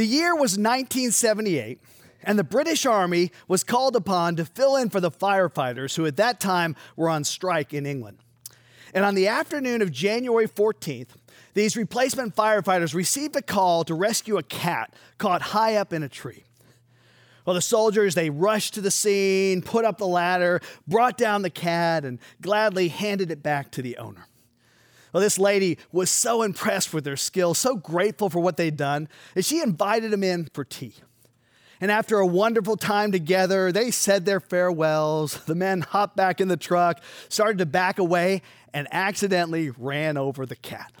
The year was 1978, and the British Army was called upon to fill in for the firefighters who at that time were on strike in England. And on the afternoon of January 14th, these replacement firefighters received a call to rescue a cat caught high up in a tree. Well, the soldiers, they rushed to the scene, put up the ladder, brought down the cat, and gladly handed it back to the owner. Well, this lady was so impressed with their skill, so grateful for what they'd done, that she invited them in for tea. And after a wonderful time together, they said their farewells. The men hopped back in the truck, started to back away, and accidentally ran over the cat.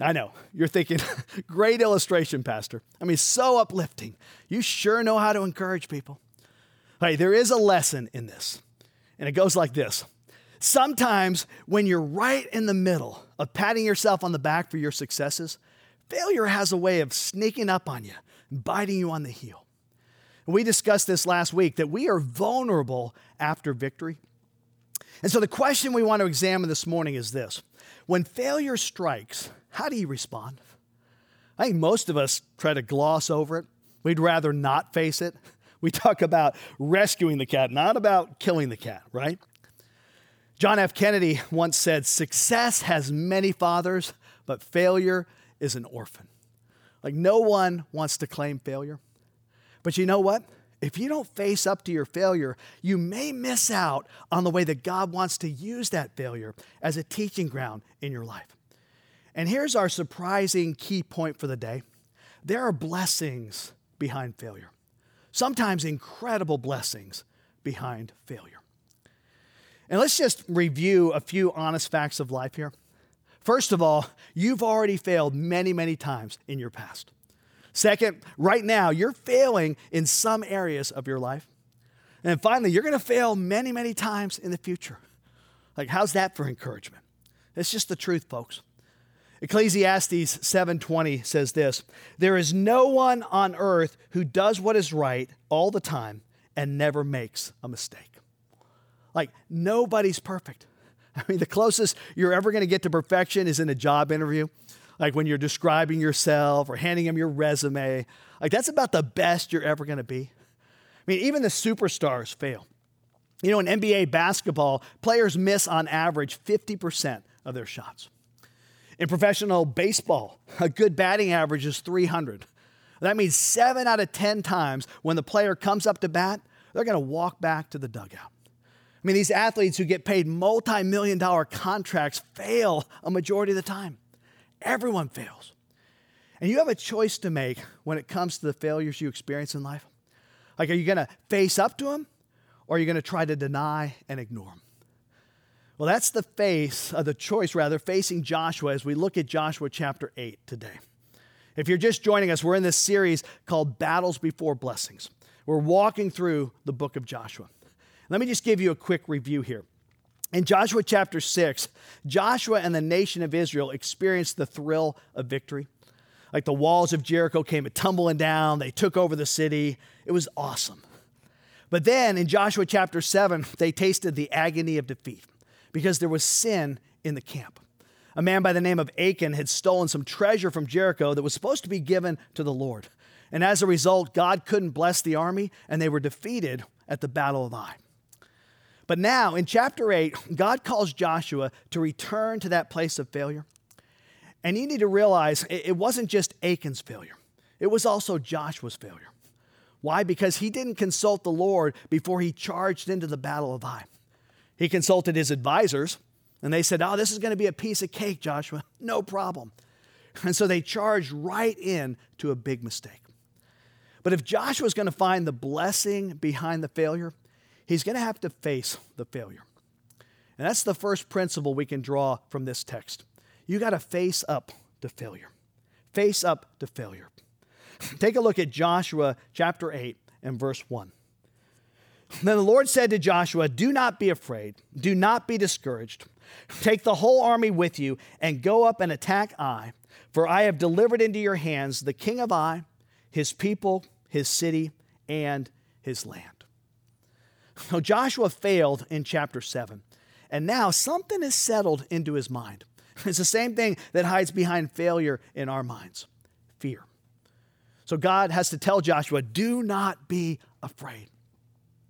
I know, you're thinking, great illustration, Pastor. I mean, so uplifting. You sure know how to encourage people. Hey, there is a lesson in this, and it goes like this Sometimes when you're right in the middle of patting yourself on the back for your successes, failure has a way of sneaking up on you and biting you on the heel. We discussed this last week that we are vulnerable after victory. And so the question we want to examine this morning is this When failure strikes, how do you respond? I think most of us try to gloss over it. We'd rather not face it. We talk about rescuing the cat, not about killing the cat, right? John F. Kennedy once said, Success has many fathers, but failure is an orphan. Like, no one wants to claim failure. But you know what? If you don't face up to your failure, you may miss out on the way that God wants to use that failure as a teaching ground in your life. And here's our surprising key point for the day there are blessings behind failure, sometimes incredible blessings behind failure. And let's just review a few honest facts of life here. First of all, you've already failed many, many times in your past. Second, right now, you're failing in some areas of your life. And finally, you're going to fail many, many times in the future. Like, how's that for encouragement? It's just the truth, folks. Ecclesiastes 7:20 says this, "There is no one on earth who does what is right all the time and never makes a mistake." Like, nobody's perfect. I mean, the closest you're ever going to get to perfection is in a job interview. Like when you're describing yourself or handing them your resume. Like, that's about the best you're ever going to be. I mean, even the superstars fail. You know, in NBA basketball, players miss on average 50% of their shots. In professional baseball, a good batting average is 300. That means seven out of 10 times when the player comes up to bat, they're going to walk back to the dugout. I mean, these athletes who get paid multi million dollar contracts fail a majority of the time. Everyone fails. And you have a choice to make when it comes to the failures you experience in life. Like, are you going to face up to them or are you going to try to deny and ignore them? Well, that's the face, of the choice rather, facing Joshua as we look at Joshua chapter 8 today. If you're just joining us, we're in this series called Battles Before Blessings. We're walking through the book of Joshua. Let me just give you a quick review here. In Joshua chapter 6, Joshua and the nation of Israel experienced the thrill of victory. Like the walls of Jericho came tumbling down, they took over the city. It was awesome. But then in Joshua chapter 7, they tasted the agony of defeat because there was sin in the camp. A man by the name of Achan had stolen some treasure from Jericho that was supposed to be given to the Lord. And as a result, God couldn't bless the army, and they were defeated at the Battle of Ai. But now in chapter 8, God calls Joshua to return to that place of failure. And you need to realize it wasn't just Achan's failure, it was also Joshua's failure. Why? Because he didn't consult the Lord before he charged into the battle of Ai. He consulted his advisors, and they said, Oh, this is going to be a piece of cake, Joshua. No problem. And so they charged right in to a big mistake. But if Joshua is going to find the blessing behind the failure, he's going to have to face the failure. And that's the first principle we can draw from this text. You got to face up to failure. face up to failure. Take a look at Joshua chapter 8 and verse 1. Then the Lord said to Joshua, Do not be afraid, do not be discouraged. Take the whole army with you and go up and attack Ai, for I have delivered into your hands the king of Ai, his people, his city, and his land. Now, Joshua failed in chapter 7, and now something is settled into his mind. It's the same thing that hides behind failure in our minds fear. So God has to tell Joshua, do not be afraid.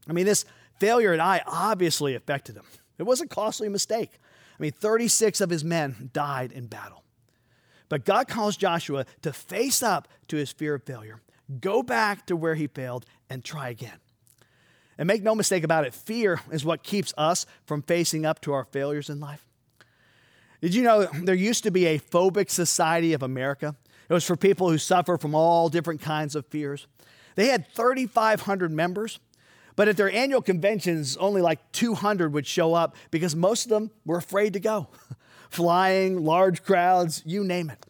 I mean, this failure at Ai obviously affected him. It was a costly mistake. I mean, 36 of his men died in battle. But God calls Joshua to face up to his fear of failure, go back to where he failed, and try again. And make no mistake about it, fear is what keeps us from facing up to our failures in life. Did you know there used to be a phobic society of America? It was for people who suffer from all different kinds of fears. They had 3,500 members, but at their annual conventions, only like 200 would show up because most of them were afraid to go. Flying, large crowds, you name it.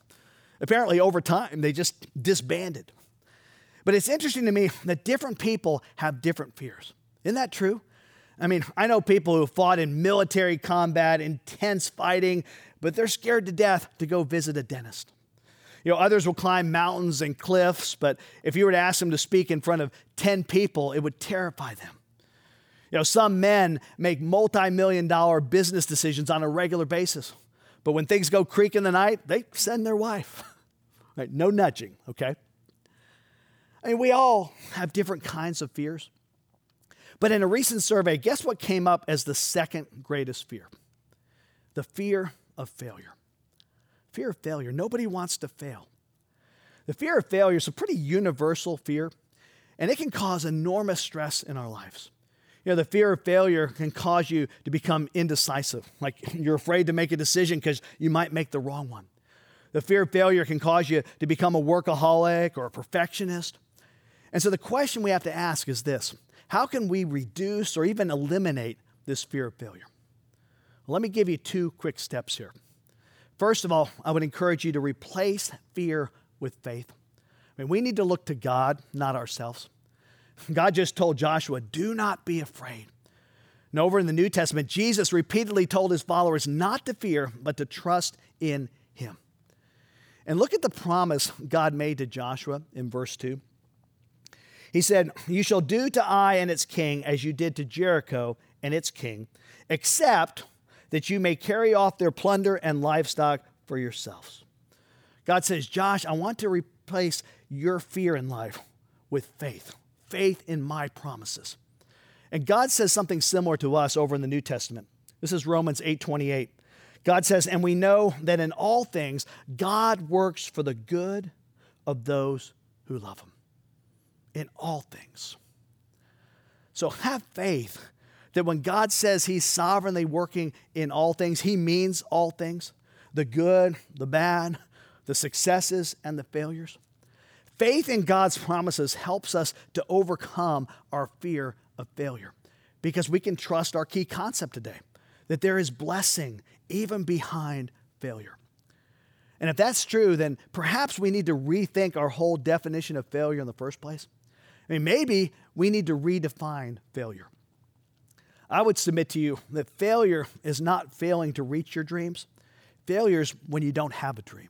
Apparently, over time, they just disbanded. But it's interesting to me that different people have different fears. Isn't that true? I mean, I know people who fought in military combat, intense fighting, but they're scared to death to go visit a dentist. You know, others will climb mountains and cliffs, but if you were to ask them to speak in front of 10 people, it would terrify them. You know, some men make multi million dollar business decisions on a regular basis, but when things go creak in the night, they send their wife. Right? No nudging, okay? I mean, we all have different kinds of fears. But in a recent survey, guess what came up as the second greatest fear? The fear of failure. Fear of failure. Nobody wants to fail. The fear of failure is a pretty universal fear, and it can cause enormous stress in our lives. You know, the fear of failure can cause you to become indecisive, like you're afraid to make a decision because you might make the wrong one. The fear of failure can cause you to become a workaholic or a perfectionist. And so the question we have to ask is this How can we reduce or even eliminate this fear of failure? Well, let me give you two quick steps here. First of all, I would encourage you to replace fear with faith. I mean, we need to look to God, not ourselves. God just told Joshua, do not be afraid. And over in the New Testament, Jesus repeatedly told his followers not to fear, but to trust in him. And look at the promise God made to Joshua in verse 2. He said, You shall do to Ai and its king as you did to Jericho and its king, except that you may carry off their plunder and livestock for yourselves. God says, Josh, I want to replace your fear in life with faith, faith in my promises. And God says something similar to us over in the New Testament. This is Romans 8:28. God says, "And we know that in all things God works for the good of those who love him." In all things. So have faith that when God says He's sovereignly working in all things, He means all things the good, the bad, the successes, and the failures. Faith in God's promises helps us to overcome our fear of failure because we can trust our key concept today that there is blessing even behind failure. And if that's true, then perhaps we need to rethink our whole definition of failure in the first place. I mean, maybe we need to redefine failure. I would submit to you that failure is not failing to reach your dreams. Failure is when you don't have a dream.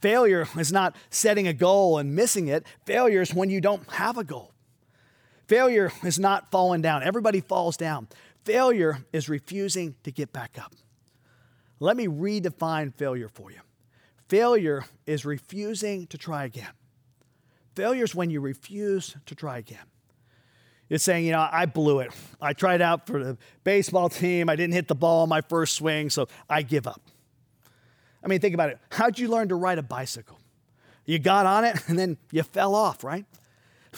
Failure is not setting a goal and missing it. Failure is when you don't have a goal. Failure is not falling down. Everybody falls down. Failure is refusing to get back up. Let me redefine failure for you. Failure is refusing to try again. Failure is when you refuse to try again. It's saying, you know, I blew it. I tried out for the baseball team. I didn't hit the ball on my first swing, so I give up. I mean, think about it. How'd you learn to ride a bicycle? You got on it and then you fell off, right?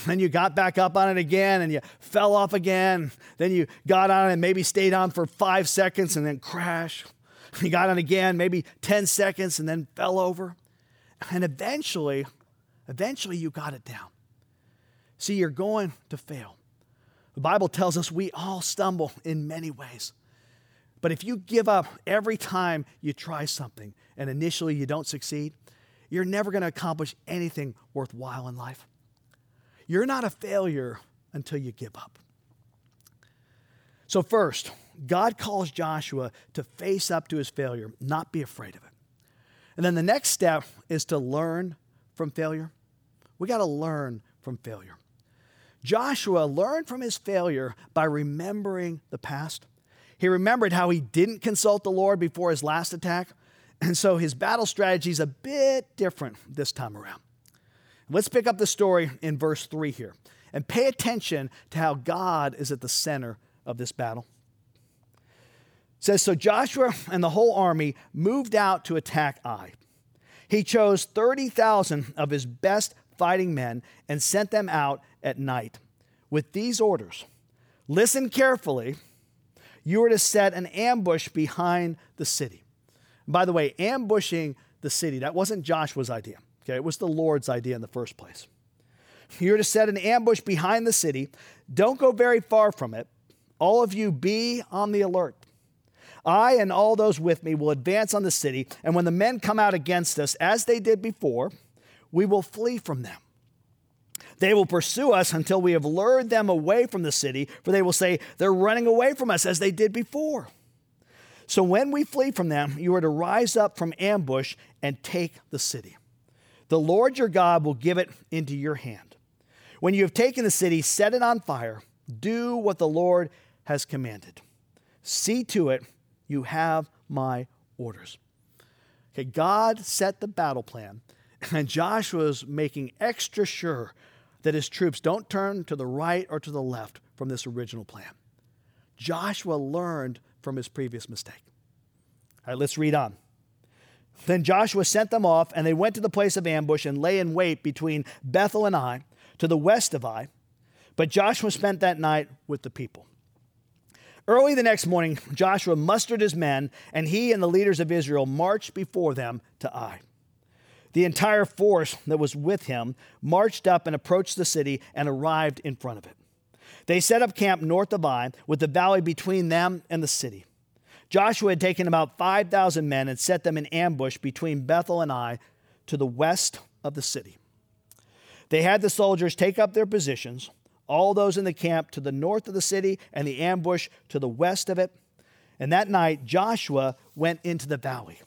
Then you got back up on it again and you fell off again. Then you got on it and maybe stayed on for five seconds and then crash. You got on again, maybe 10 seconds and then fell over. And eventually, eventually you got it down. See, you're going to fail. The Bible tells us we all stumble in many ways. But if you give up every time you try something and initially you don't succeed, you're never going to accomplish anything worthwhile in life. You're not a failure until you give up. So, first, God calls Joshua to face up to his failure, not be afraid of it. And then the next step is to learn from failure. We got to learn from failure. Joshua learned from his failure by remembering the past. He remembered how he didn't consult the Lord before his last attack, and so his battle strategy is a bit different this time around. Let's pick up the story in verse 3 here and pay attention to how God is at the center of this battle. It says so Joshua and the whole army moved out to attack Ai. He chose 30,000 of his best fighting men and sent them out at night with these orders Listen carefully. You are to set an ambush behind the city. By the way, ambushing the city, that wasn't Joshua's idea. Okay, it was the Lord's idea in the first place. You're to set an ambush behind the city. Don't go very far from it. All of you be on the alert. I and all those with me will advance on the city, and when the men come out against us, as they did before, we will flee from them. They will pursue us until we have lured them away from the city, for they will say, They're running away from us as they did before. So when we flee from them, you are to rise up from ambush and take the city. The Lord your God will give it into your hand. When you have taken the city, set it on fire. Do what the Lord has commanded. See to it you have my orders. Okay, God set the battle plan, and Joshua is making extra sure that his troops don't turn to the right or to the left from this original plan. Joshua learned from his previous mistake. All right, let's read on. Then Joshua sent them off, and they went to the place of ambush and lay in wait between Bethel and Ai, to the west of Ai. But Joshua spent that night with the people. Early the next morning, Joshua mustered his men, and he and the leaders of Israel marched before them to Ai. The entire force that was with him marched up and approached the city and arrived in front of it. They set up camp north of Ai, with the valley between them and the city. Joshua had taken about 5,000 men and set them in ambush between Bethel and Ai to the west of the city. They had the soldiers take up their positions all those in the camp to the north of the city and the ambush to the west of it. And that night, Joshua went into the valley.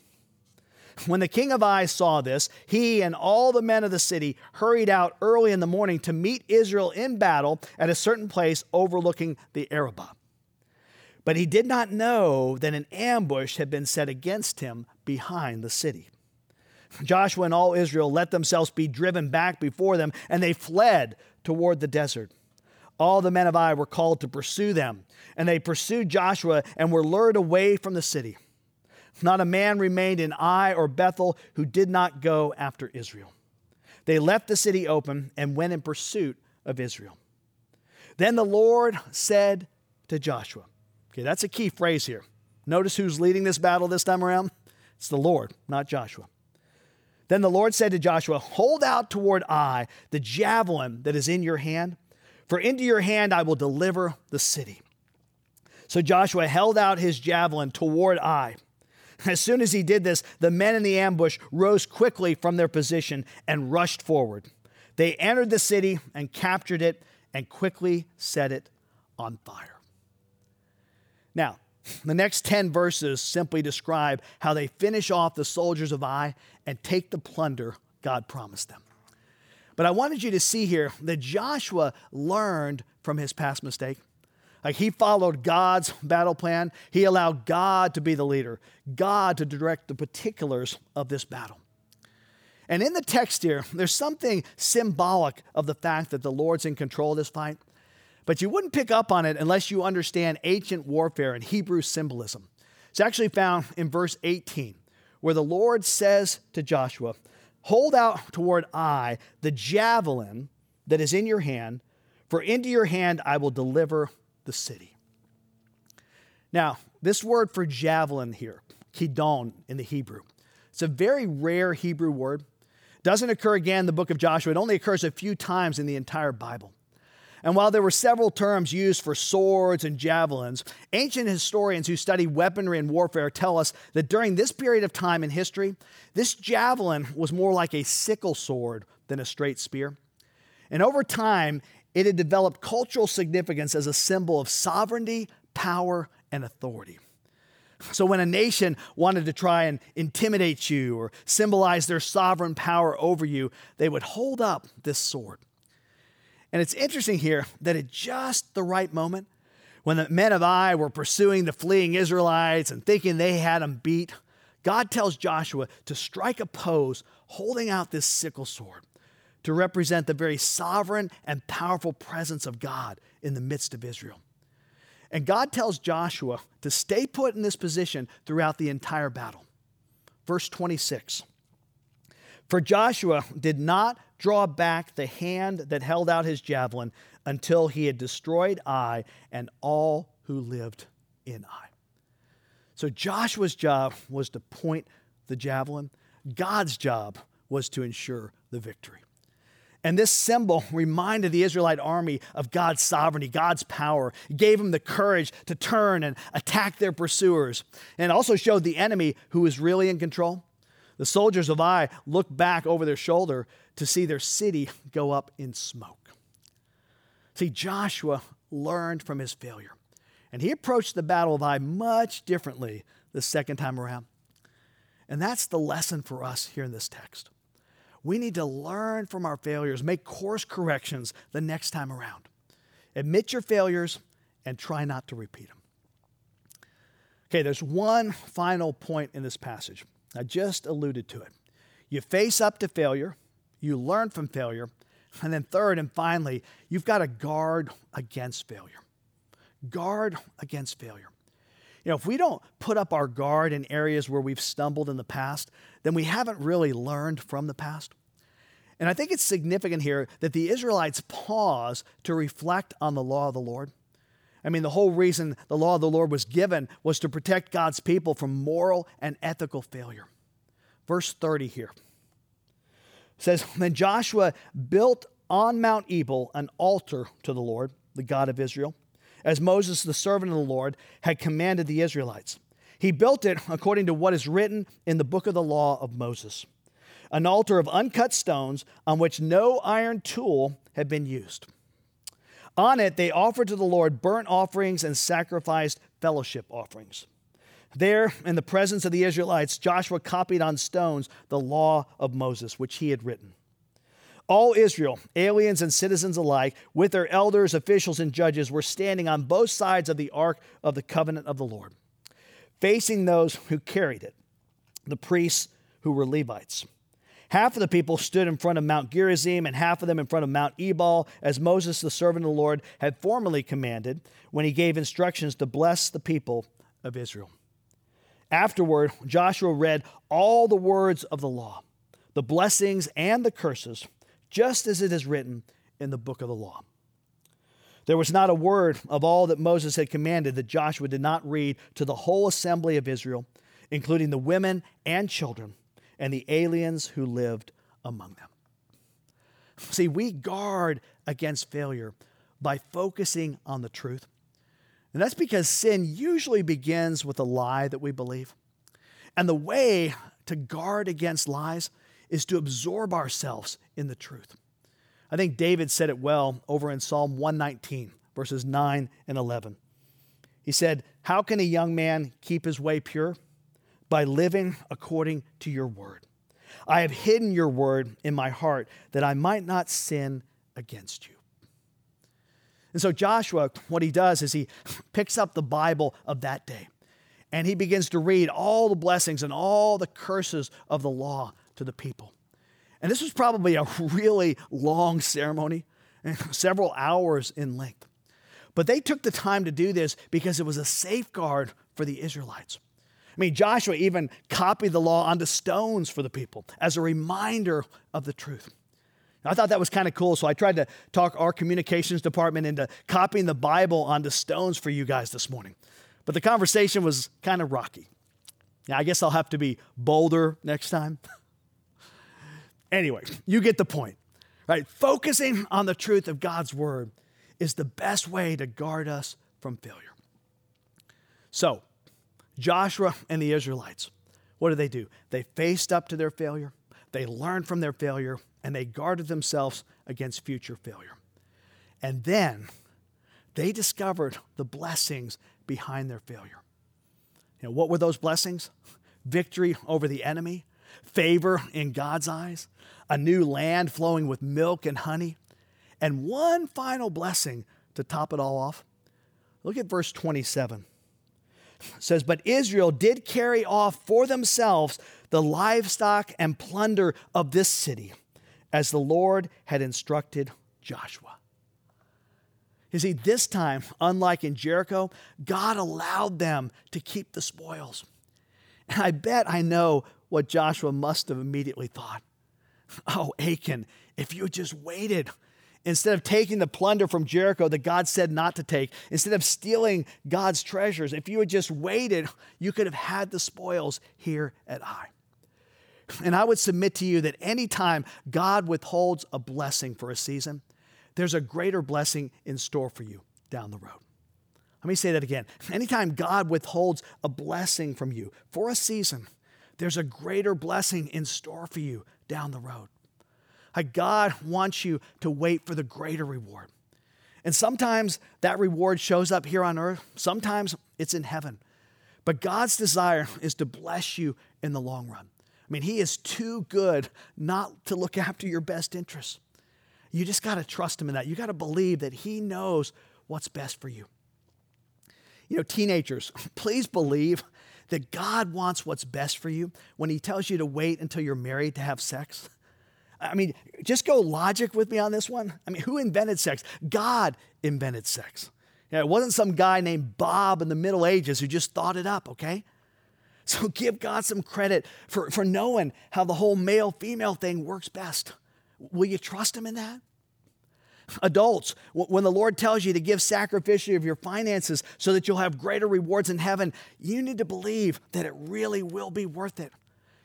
When the king of Ai saw this, he and all the men of the city hurried out early in the morning to meet Israel in battle at a certain place overlooking the Arabah. But he did not know that an ambush had been set against him behind the city. Joshua and all Israel let themselves be driven back before them, and they fled toward the desert all the men of Ai were called to pursue them, and they pursued Joshua and were lured away from the city. Not a man remained in Ai or Bethel who did not go after Israel. They left the city open and went in pursuit of Israel. Then the Lord said to Joshua, okay, that's a key phrase here. Notice who's leading this battle this time around? It's the Lord, not Joshua. Then the Lord said to Joshua, Hold out toward Ai the javelin that is in your hand for into your hand I will deliver the city. So Joshua held out his javelin toward Ai. As soon as he did this, the men in the ambush rose quickly from their position and rushed forward. They entered the city and captured it and quickly set it on fire. Now, the next 10 verses simply describe how they finish off the soldiers of Ai and take the plunder God promised them. But I wanted you to see here that Joshua learned from his past mistake. Like he followed God's battle plan. He allowed God to be the leader, God to direct the particulars of this battle. And in the text here, there's something symbolic of the fact that the Lord's in control of this fight. But you wouldn't pick up on it unless you understand ancient warfare and Hebrew symbolism. It's actually found in verse 18, where the Lord says to Joshua, Hold out toward Ai the javelin that is in your hand, for into your hand I will deliver the city. Now, this word for javelin here, kidon in the Hebrew, it's a very rare Hebrew word. Doesn't occur again in the book of Joshua. It only occurs a few times in the entire Bible. And while there were several terms used for swords and javelins, ancient historians who study weaponry and warfare tell us that during this period of time in history, this javelin was more like a sickle sword than a straight spear. And over time, it had developed cultural significance as a symbol of sovereignty, power, and authority. So, when a nation wanted to try and intimidate you or symbolize their sovereign power over you, they would hold up this sword. And it's interesting here that at just the right moment, when the men of Ai were pursuing the fleeing Israelites and thinking they had them beat, God tells Joshua to strike a pose holding out this sickle sword to represent the very sovereign and powerful presence of God in the midst of Israel. And God tells Joshua to stay put in this position throughout the entire battle. Verse 26 For Joshua did not draw back the hand that held out his javelin until he had destroyed Ai and all who lived in Ai. So Joshua's job was to point the javelin, God's job was to ensure the victory. And this symbol reminded the Israelite army of God's sovereignty, God's power. It gave them the courage to turn and attack their pursuers, and also showed the enemy who was really in control. The soldiers of Ai looked back over their shoulder to see their city go up in smoke. See, Joshua learned from his failure, and he approached the Battle of Ai much differently the second time around. And that's the lesson for us here in this text. We need to learn from our failures, make course corrections the next time around. Admit your failures and try not to repeat them. Okay, there's one final point in this passage. I just alluded to it. You face up to failure, you learn from failure, and then third and finally, you've got to guard against failure. Guard against failure. You know, if we don't put up our guard in areas where we've stumbled in the past, then we haven't really learned from the past. And I think it's significant here that the Israelites pause to reflect on the law of the Lord. I mean, the whole reason the law of the Lord was given was to protect God's people from moral and ethical failure. Verse 30 here says, Then Joshua built on Mount Ebal an altar to the Lord, the God of Israel, as Moses, the servant of the Lord, had commanded the Israelites. He built it according to what is written in the book of the law of Moses an altar of uncut stones on which no iron tool had been used. On it, they offered to the Lord burnt offerings and sacrificed fellowship offerings. There, in the presence of the Israelites, Joshua copied on stones the law of Moses, which he had written. All Israel, aliens and citizens alike, with their elders, officials, and judges, were standing on both sides of the ark of the covenant of the Lord, facing those who carried it, the priests who were Levites. Half of the people stood in front of Mount Gerizim, and half of them in front of Mount Ebal, as Moses, the servant of the Lord, had formerly commanded when he gave instructions to bless the people of Israel. Afterward, Joshua read all the words of the law, the blessings and the curses, just as it is written in the book of the law. There was not a word of all that Moses had commanded that Joshua did not read to the whole assembly of Israel, including the women and children and the aliens who lived among them. See, we guard against failure by focusing on the truth. And that's because sin usually begins with a lie that we believe. And the way to guard against lies is to absorb ourselves in the truth. I think David said it well over in Psalm 119, verses 9 and 11. He said, How can a young man keep his way pure? by living according to your word. I have hidden your word in my heart that I might not sin against you. And so, Joshua, what he does is he picks up the Bible of that day and he begins to read all the blessings and all the curses of the law to the people. And this was probably a really long ceremony, eh, several hours in length. But they took the time to do this because it was a safeguard for the Israelites. I mean, Joshua even copied the law onto stones for the people as a reminder of the truth. I thought that was kind of cool, so I tried to talk our communications department into copying the Bible onto stones for you guys this morning. But the conversation was kind of rocky. Yeah, I guess I'll have to be bolder next time. anyway, you get the point, right? Focusing on the truth of God's word is the best way to guard us from failure. So, Joshua and the Israelites, what did they do? They faced up to their failure, they learned from their failure, and they guarded themselves against future failure. And then they discovered the blessings behind their failure. You know, what were those blessings? Victory over the enemy, favor in God's eyes, a new land flowing with milk and honey, and one final blessing to top it all off. Look at verse 27. It says, But Israel did carry off for themselves the livestock and plunder of this city, as the Lord had instructed Joshua. You see, this time, unlike in Jericho, God allowed them to keep the spoils. And I bet I know what Joshua must have immediately thought. Oh, Achan, if you had just waited, instead of taking the plunder from Jericho that God said not to take, instead of stealing God's treasures, if you had just waited, you could have had the spoils here at Ai. And I would submit to you that anytime God withholds a blessing for a season, there's a greater blessing in store for you down the road. Let me say that again. Anytime God withholds a blessing from you for a season, there's a greater blessing in store for you down the road. God wants you to wait for the greater reward. And sometimes that reward shows up here on earth, sometimes it's in heaven. But God's desire is to bless you in the long run. I mean, He is too good not to look after your best interests. You just got to trust him in that. You got to believe that he knows what's best for you. You know, teenagers, please believe that God wants what's best for you when he tells you to wait until you're married to have sex. I mean, just go logic with me on this one. I mean, who invented sex? God invented sex. You know, it wasn't some guy named Bob in the Middle Ages who just thought it up, okay? So give God some credit for, for knowing how the whole male female thing works best. Will you trust Him in that? Adults, when the Lord tells you to give sacrificially of your finances so that you'll have greater rewards in heaven, you need to believe that it really will be worth it.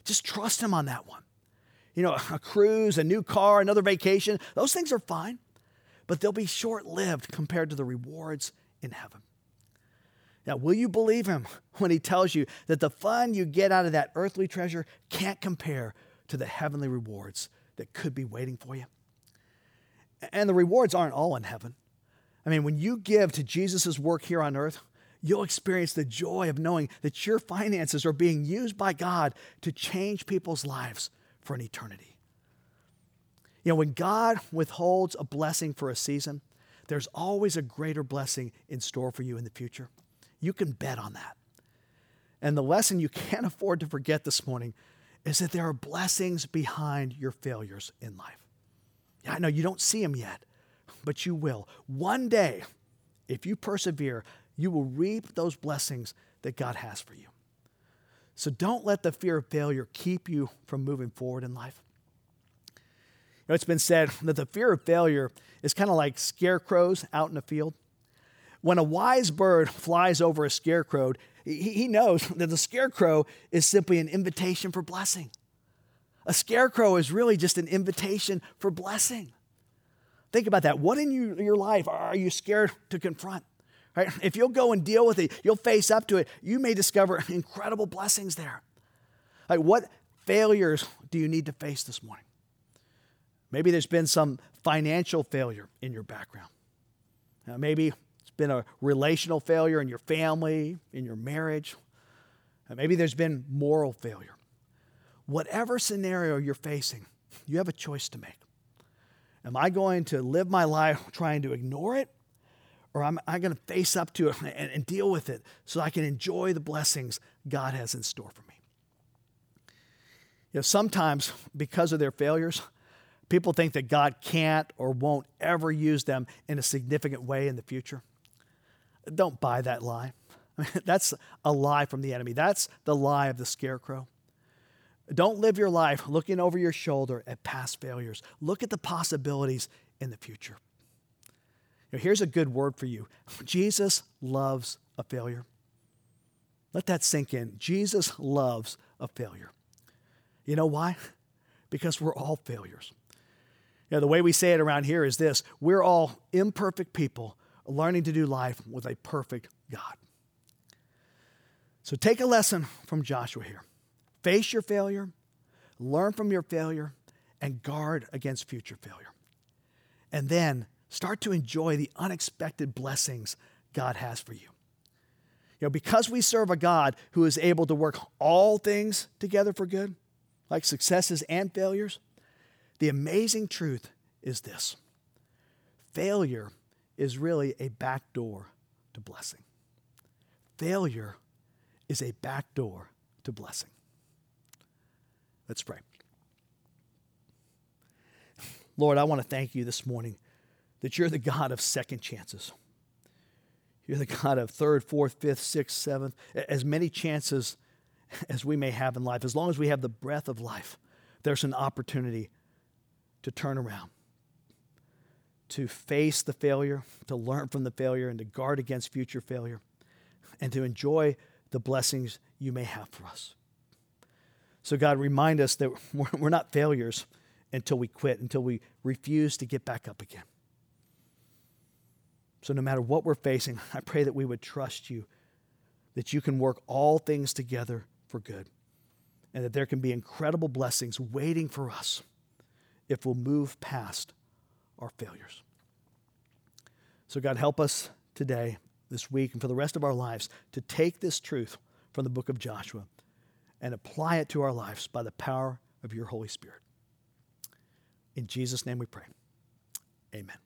Just trust Him on that one. You know, a cruise, a new car, another vacation, those things are fine, but they'll be short lived compared to the rewards in heaven. Now, will you believe Him when He tells you that the fun you get out of that earthly treasure can't compare to the heavenly rewards that could be waiting for you. And the rewards aren't all in heaven. I mean, when you give to Jesus' work here on earth, you'll experience the joy of knowing that your finances are being used by God to change people's lives for an eternity. You know, when God withholds a blessing for a season, there's always a greater blessing in store for you in the future. You can bet on that. And the lesson you can't afford to forget this morning is that there are blessings behind your failures in life. Yeah, I know you don't see them yet, but you will. One day, if you persevere, you will reap those blessings that God has for you. So don't let the fear of failure keep you from moving forward in life. You know, it's been said that the fear of failure is kind of like scarecrows out in a field. When a wise bird flies over a scarecrow, he knows that the scarecrow is simply an invitation for blessing. A scarecrow is really just an invitation for blessing. Think about that. What in you, your life are you scared to confront? Right? If you'll go and deal with it, you'll face up to it, you may discover incredible blessings there. Like what failures do you need to face this morning? Maybe there's been some financial failure in your background. Now, maybe it's been a relational failure in your family, in your marriage. Maybe there's been moral failure. Whatever scenario you're facing, you have a choice to make. Am I going to live my life trying to ignore it? Or am I going to face up to it and, and deal with it so I can enjoy the blessings God has in store for me? You know, sometimes because of their failures, people think that God can't or won't ever use them in a significant way in the future. Don't buy that lie. That's a lie from the enemy. That's the lie of the scarecrow. Don't live your life looking over your shoulder at past failures. Look at the possibilities in the future. Now, here's a good word for you Jesus loves a failure. Let that sink in. Jesus loves a failure. You know why? Because we're all failures. You know, the way we say it around here is this we're all imperfect people learning to do life with a perfect God. So take a lesson from Joshua here. Face your failure, learn from your failure, and guard against future failure. And then start to enjoy the unexpected blessings God has for you. You know, because we serve a God who is able to work all things together for good, like successes and failures, the amazing truth is this failure is really a backdoor to blessing. Failure is a backdoor to blessing. Let's pray. Lord, I want to thank you this morning that you're the God of second chances. You're the God of third, fourth, fifth, sixth, seventh, as many chances as we may have in life. As long as we have the breath of life, there's an opportunity to turn around, to face the failure, to learn from the failure, and to guard against future failure, and to enjoy the blessings you may have for us. So, God, remind us that we're not failures until we quit, until we refuse to get back up again. So, no matter what we're facing, I pray that we would trust you, that you can work all things together for good, and that there can be incredible blessings waiting for us if we'll move past our failures. So, God, help us today, this week, and for the rest of our lives to take this truth from the book of Joshua and apply it to our lives by the power of your Holy Spirit. In Jesus' name we pray. Amen.